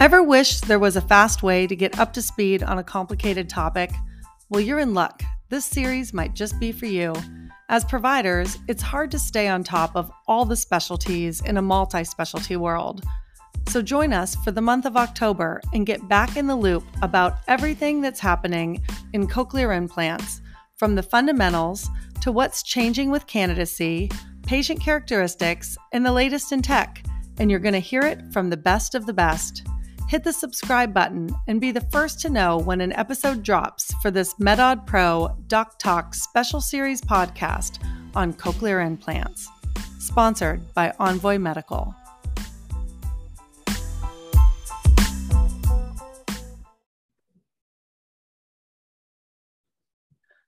Ever wish there was a fast way to get up to speed on a complicated topic? Well, you're in luck. This series might just be for you. As providers, it's hard to stay on top of all the specialties in a multi specialty world. So join us for the month of October and get back in the loop about everything that's happening in cochlear implants, from the fundamentals to what's changing with candidacy, patient characteristics, and the latest in tech. And you're going to hear it from the best of the best. Hit the subscribe button and be the first to know when an episode drops for this MedAud Pro Doc Talk special series podcast on cochlear implants. Sponsored by Envoy Medical.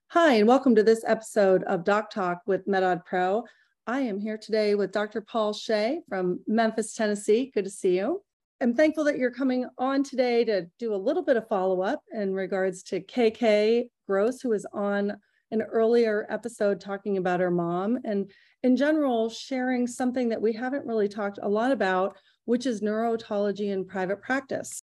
Hi, and welcome to this episode of Doc Talk with MedAud Pro. I am here today with Dr. Paul Shea from Memphis, Tennessee. Good to see you. I'm thankful that you're coming on today to do a little bit of follow up in regards to KK Gross, who was on an earlier episode talking about her mom, and in general, sharing something that we haven't really talked a lot about, which is neurotology in private practice.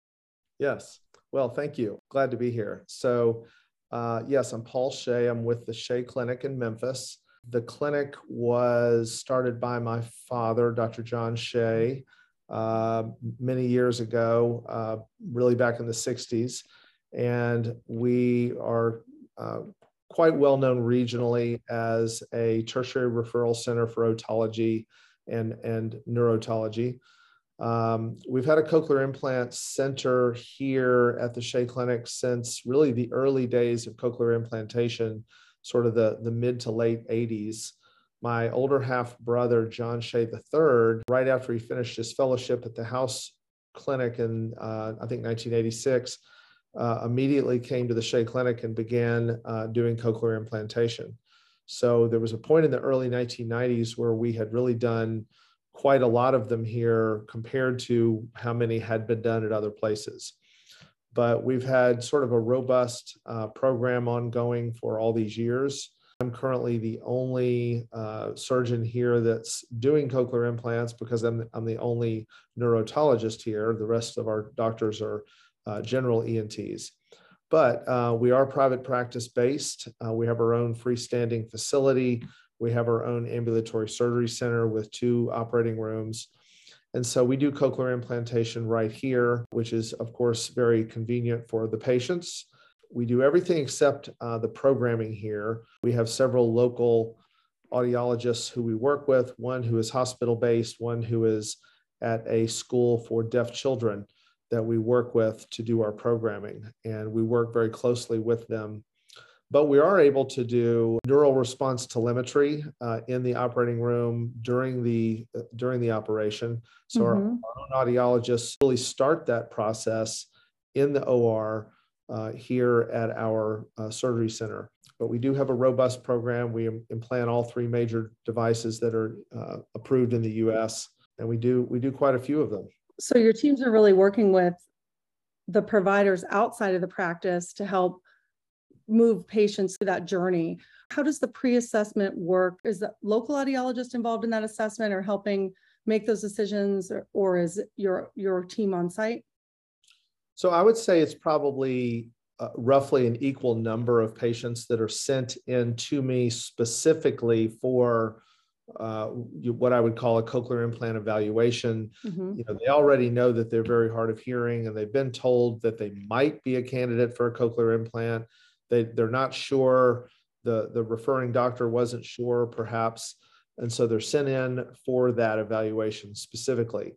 Yes. Well, thank you. Glad to be here. So, uh, yes, I'm Paul Shea. I'm with the Shea Clinic in Memphis. The clinic was started by my father, Dr. John Shea, uh, many years ago, uh, really back in the 60s. And we are uh, quite well known regionally as a tertiary referral center for otology and, and neurotology. Um, we've had a cochlear implant center here at the Shea Clinic since really the early days of cochlear implantation, sort of the, the mid to late 80s. My older half brother, John Shea III, right after he finished his fellowship at the House Clinic in, uh, I think, 1986, uh, immediately came to the Shea Clinic and began uh, doing cochlear implantation. So there was a point in the early 1990s where we had really done quite a lot of them here compared to how many had been done at other places. But we've had sort of a robust uh, program ongoing for all these years. I'm currently the only uh, surgeon here that's doing cochlear implants because I'm, I'm the only neurotologist here. The rest of our doctors are uh, general ENTs. But uh, we are private practice based. Uh, we have our own freestanding facility. We have our own ambulatory surgery center with two operating rooms. And so we do cochlear implantation right here, which is, of course, very convenient for the patients. We do everything except uh, the programming here. We have several local audiologists who we work with, one who is hospital based, one who is at a school for deaf children that we work with to do our programming. And we work very closely with them but we are able to do neural response telemetry uh, in the operating room during the uh, during the operation. So mm-hmm. our, our, own audiologists really start that process in the OR uh, here at our uh, surgery center. But we do have a robust program. We implant all three major devices that are uh, approved in the U.S., and we do we do quite a few of them. So your teams are really working with the providers outside of the practice to help move patients through that journey. How does the pre-assessment work? Is the local audiologist involved in that assessment or helping make those decisions or, or is your your team on site? So I would say it's probably uh, roughly an equal number of patients that are sent in to me specifically for uh, what I would call a cochlear implant evaluation. Mm-hmm. You know, they already know that they're very hard of hearing, and they've been told that they might be a candidate for a cochlear implant. They they're not sure. The the referring doctor wasn't sure, perhaps, and so they're sent in for that evaluation specifically.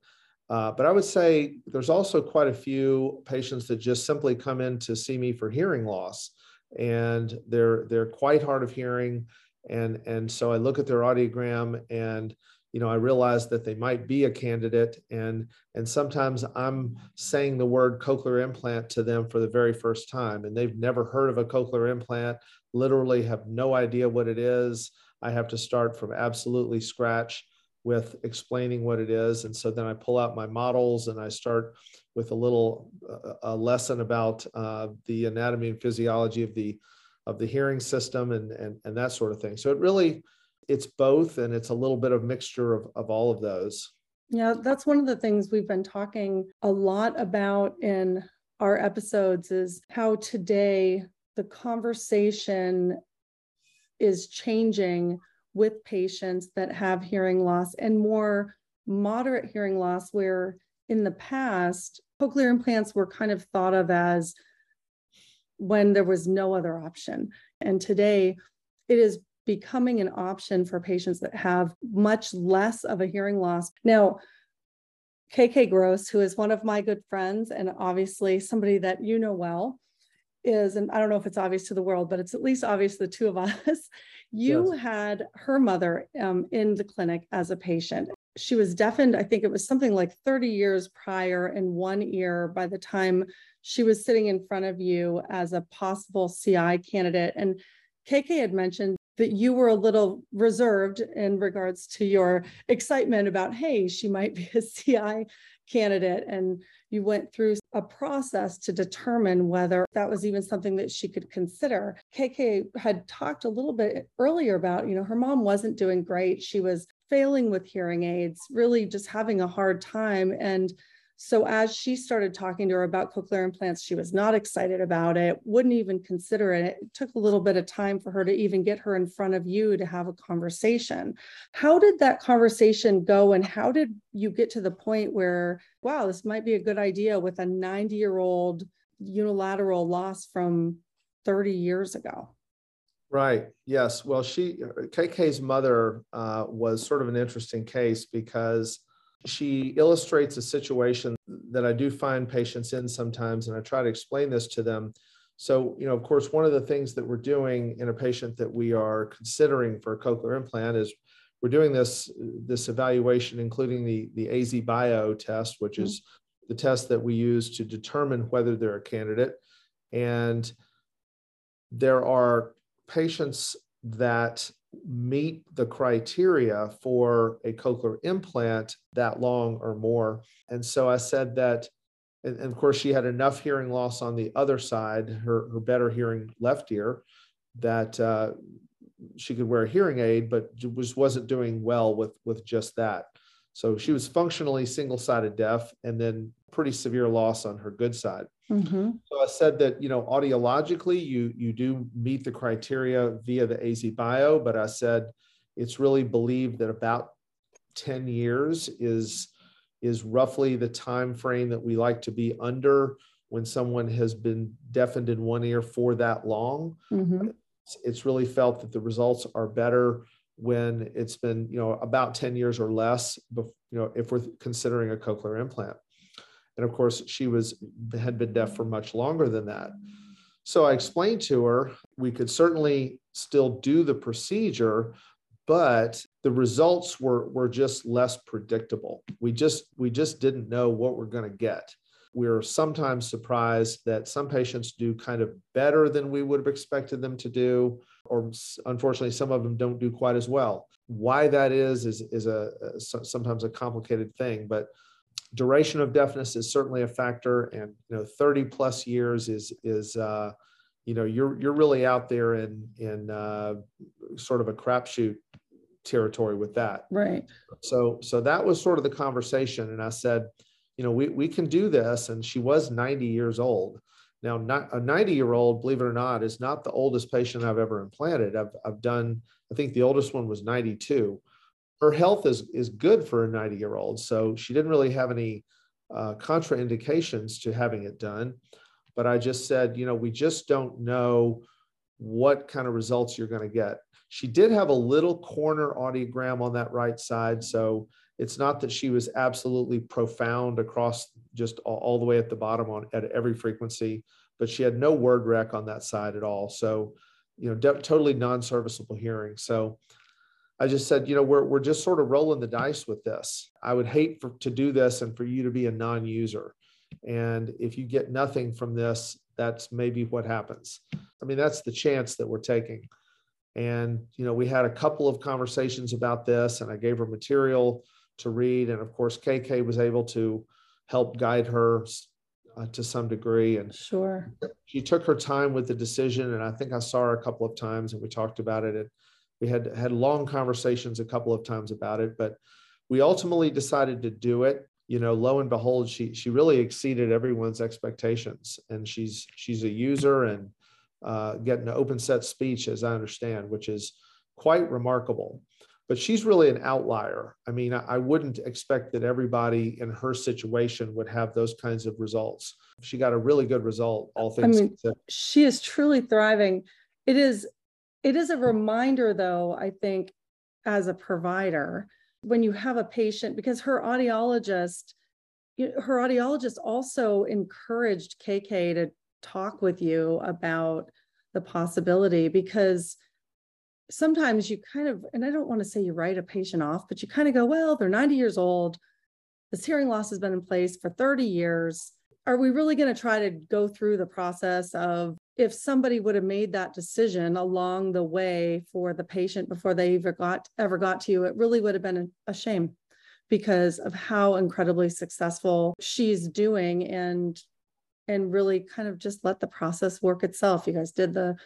Uh, but I would say there's also quite a few patients that just simply come in to see me for hearing loss, and they're they're quite hard of hearing, and and so I look at their audiogram and you know i realize that they might be a candidate. And and sometimes i'm saying the word cochlear implant to them for the very first time and they've never heard of a cochlear implant literally have no idea what it is. I have to start from absolutely scratch with explaining what it is. And so then i pull out my models and i start with a little uh, a lesson about uh, the anatomy and physiology of the of the hearing system and, and and that sort of thing. So it really it's both and it's a little bit of mixture of, of all of those. Yeah, that's one of the things we've been talking a lot about in our episodes is how today the conversation is changing with patients that have hearing loss and more moderate hearing loss, where in the past, cochlear implants were kind of thought of as when there was no other option. And today, it is becoming an option for patients that have much less of a hearing loss. Now, KK Gross, who is one of my good friends and obviously somebody that you know well, is, and I don't know if it's obvious to the world, but it's at least obvious to the two of us. You yes. had her mother um, in the clinic as a patient. She was deafened, I think it was something like 30 years prior in one ear by the time she was sitting in front of you as a possible CI candidate. And KK had mentioned that you were a little reserved in regards to your excitement about, hey, she might be a CI candidate. And you went through a process to determine whether that was even something that she could consider. KK had talked a little bit earlier about, you know, her mom wasn't doing great. She was failing with hearing aids, really just having a hard time. And so as she started talking to her about cochlear implants, she was not excited about it, wouldn't even consider it. It took a little bit of time for her to even get her in front of you to have a conversation. How did that conversation go and how did you get to the point where, wow, this might be a good idea with a 90 year old unilateral loss from 30 years ago? Right. Yes. Well, she, KK's mother uh, was sort of an interesting case because she illustrates a situation that I do find patients in sometimes, and I try to explain this to them. So, you know, of course, one of the things that we're doing in a patient that we are considering for a cochlear implant is we're doing this this evaluation, including the the AZ Bio test, which mm-hmm. is the test that we use to determine whether they're a candidate. And there are patients that meet the criteria for a cochlear implant that long or more. And so I said that, and, of course, she had enough hearing loss on the other side, her, her better hearing left ear, that uh, she could wear a hearing aid, but just wasn't doing well with, with just that. So she was functionally single sided deaf and then pretty severe loss on her good side. Mm-hmm. So I said that you know audiologically you you do meet the criteria via the AZ Bio, but I said it's really believed that about 10 years is is roughly the time frame that we like to be under when someone has been deafened in one ear for that long. Mm-hmm. It's, it's really felt that the results are better when it's been you know about 10 years or less you know if we're considering a cochlear implant and of course, she was had been deaf for much longer than that. So I explained to her we could certainly still do the procedure, but the results were were just less predictable. We just we just didn't know what we're going to get. We're sometimes surprised that some patients do kind of better than we would have expected them to do, or unfortunately, some of them don't do quite as well. Why that is is is a, a sometimes a complicated thing, but duration of deafness is certainly a factor and you know 30 plus years is is uh, you know you're you're really out there in in uh, sort of a crapshoot territory with that. Right. So so that was sort of the conversation and i said you know we, we can do this and she was 90 years old now a 90 year old believe it or not is not the oldest patient i've ever implanted. I've, I've done i think the oldest one was 92 her health is is good for a 90 year old so she didn't really have any uh, contraindications to having it done. But i just said you know we just don't know what kind of results you're going to get. She did have a little corner audiogram on that right side so it's not that she was absolutely profound across just all, all the way at the bottom on at every frequency but she had no word rec on that side at all so you know de- totally non-serviceable hearing so I just said, you know, we're, we're just sort of rolling the dice with this. I would hate for, to do this and for you to be a non user. And if you get nothing from this, that's maybe what happens. I mean, that's the chance that we're taking. And, you know, we had a couple of conversations about this, and I gave her material to read. And of course, KK was able to help guide her uh, to some degree. And sure, she took her time with the decision. And I think I saw her a couple of times and we talked about it. And we had had long conversations a couple of times about it but we ultimately decided to do it you know lo and behold she she really exceeded everyone's expectations and she's she's a user and uh, getting an open set speech as i understand which is quite remarkable but she's really an outlier. I mean I, wouldn't expect that everybody in her situation would have those kinds of results. She got a really good result all things I mean, considered. she is truly thriving. It is it is a reminder though i think as a provider when you have a patient because her audiologist her audiologist also encouraged kk to talk with you about the possibility because sometimes you kind of and i don't want to say you write a patient off but you kind of go well they're 90 years old. This hearing loss has been in place for 30 years. Are we really going to try to go through the process of if somebody would have made that decision along the way for the patient before they ever got ever got to you it really would have been a shame because of how incredibly successful she's doing and and really kind of just let the process work itself. You guys did the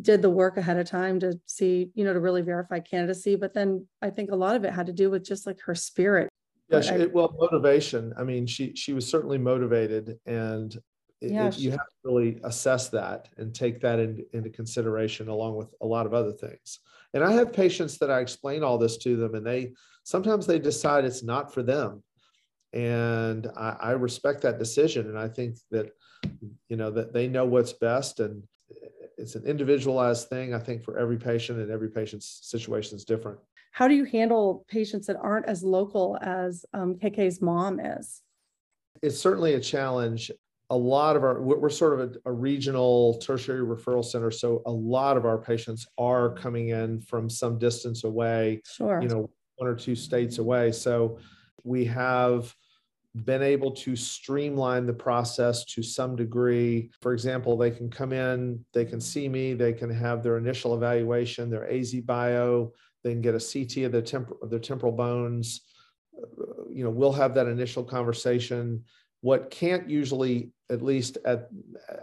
did the work ahead of time to see you know to really verify candidacy but then i think a lot of it had to do with just like her spirit yeah she, I, well motivation i mean she she was certainly motivated and it, yeah, it, you have to really assess that and take that in, into consideration along with a lot of other things. And I have patients that I explain all this to them, and they sometimes they decide it's not for them, and I, I respect that decision. And I think that you know that they know what's best, and it's an individualized thing. I think for every patient, and every patient's situation is different. How do you handle patients that aren't as local as um, KK's mom is? It's certainly a challenge a lot of our we're sort of a, a, regional tertiary referral center so a lot of our patients are coming in from some distance away sure you know one or two states away so we have been able to streamline the process to some degree. For example they can come in they can see me they can have their initial evaluation their az bio they can get a ct of their, temp- of their temporal bones. You know we'll have that initial conversation. What can't usually at least at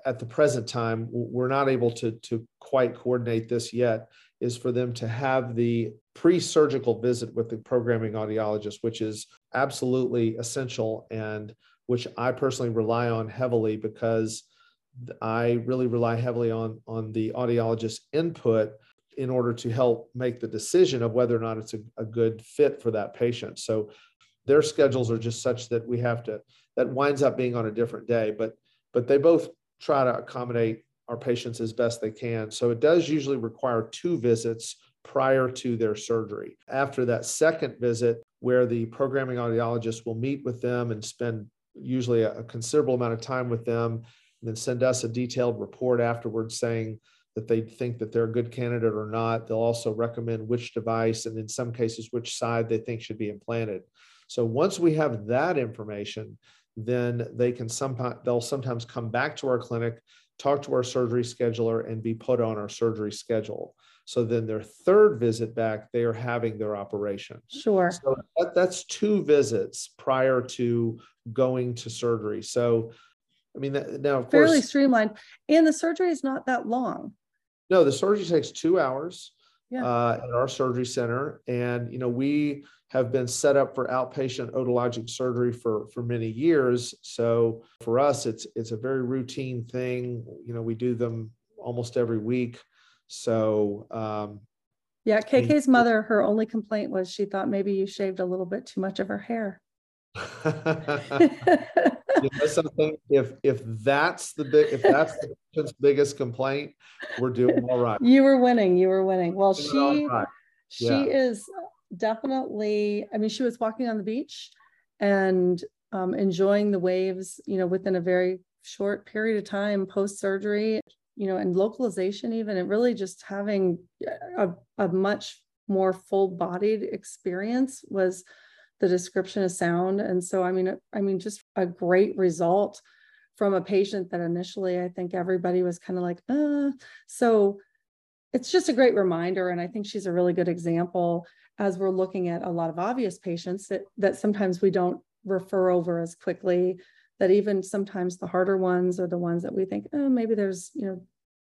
at the present time we're not able to to quite coordinate this yet is for them to have the pre-surgical visit with the programming audiologist which is absolutely essential and which I personally rely on heavily because I really rely heavily on on the audiologist input in order to help make the decision of whether or not it's a, a good fit for that patient. So their schedules are just such that we have to that winds up being on a different day but but they both try to accommodate our patients as best they can so it does usually require two visits prior to their surgery after that second visit where the programming audiologist will meet with them and spend usually a, considerable amount of time with them and then send us a detailed report afterwards saying that they think that they're a good candidate or not. They'll also recommend which device and in some cases which side they think should be implanted. So once we have that information, then they can sometimes they'll sometimes come back to our clinic, talk to our surgery scheduler, and be put on our surgery schedule. So then their third visit back, they are having their operation. Sure. So that, that's two visits prior to going to surgery. So, I mean, that, now of fairly course, streamlined, and the surgery is not that long. No, the surgery takes two hours yeah. uh, at our surgery center, and you know we have been set up for outpatient otologic surgery for for many years. So for us, it's it's a very routine thing. You know, we do them almost every week. So um, yeah, KK's mother, her only complaint was she thought maybe you shaved a little bit too much of her hair. you know something if if that's the big if that's the patient's biggest complaint we're doing all right you were winning you were winning well she right. she is definitely, I mean, she was walking on the beach and um, enjoying the waves, you know, within a very short period of time post surgery, you know, and localization, even, and really just having a, a much more full bodied experience was the description of sound. And so, I mean, I mean, just a great result from a patient that initially I think everybody was kind of like, uh. So it's just a great reminder. And I think she's a really good example as we're looking at a lot of obvious patients that, that sometimes we don't refer over as quickly, that even sometimes the harder ones are the ones that we think, oh, maybe there's, you know,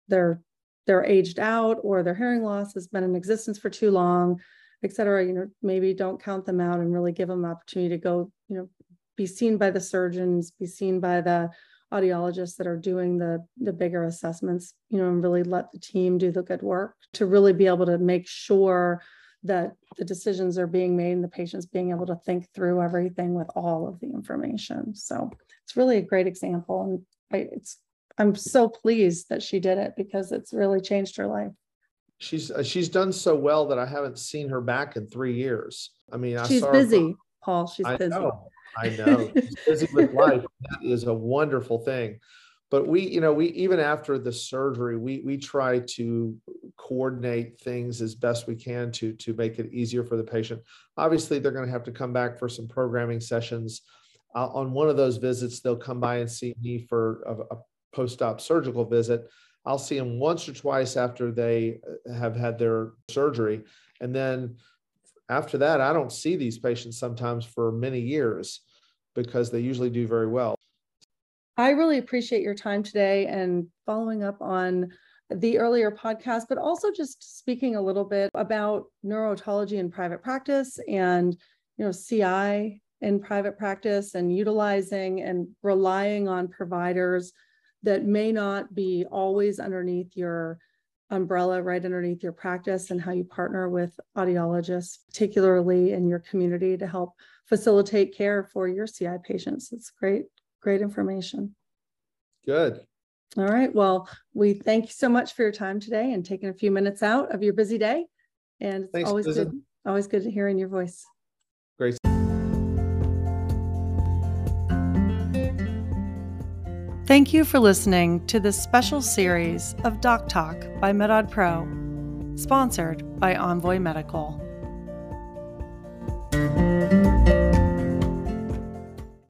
they're they're aged out or their hearing loss has been in existence for too long. et cetera, you know, maybe don't count them out and really give them opportunity to go, you know, be seen by the surgeons, be seen by the audiologists that are doing the the bigger assessments, you know, and really let the team do the good work to really be able to make sure that the decisions are being made and the patients being able to think through everything with all of the information. So it's really a great example. And I, it's I'm so pleased that she did it because it's really changed her life. She's uh, she's done so well that I haven't seen her back in three years. I mean, I she's busy, Paul. She's I busy. Know, I know. she's busy with life. That is a wonderful thing but we you know we even after the surgery we we try to coordinate things as best we can to to make it easier for the patient. Obviously they're going to have to come back for some programming sessions. Uh, on one of those visits they'll come by and see me for a, a post-op surgical visit. I'll see them once or twice after they uh, have had their surgery. And then after that i don't see these patients sometimes for many years because they usually do very well I really appreciate your time today and following up on the earlier podcast, but also just speaking a little bit about neurotology in private practice and you know CI in private practice and utilizing and relying on providers that may not be always underneath your umbrella right underneath your practice and how you partner with audiologists particularly in your community to help facilitate care for your CI patients. It's great great information. Good. All right. Well, we thank you so much for your time today and taking a few minutes out of your busy day. And it's Thanks, always Susan. good, always good to hearing your voice. Great. Thank you for listening to this special series of Doc Talk by MedAud Pro, sponsored by Envoy Medical.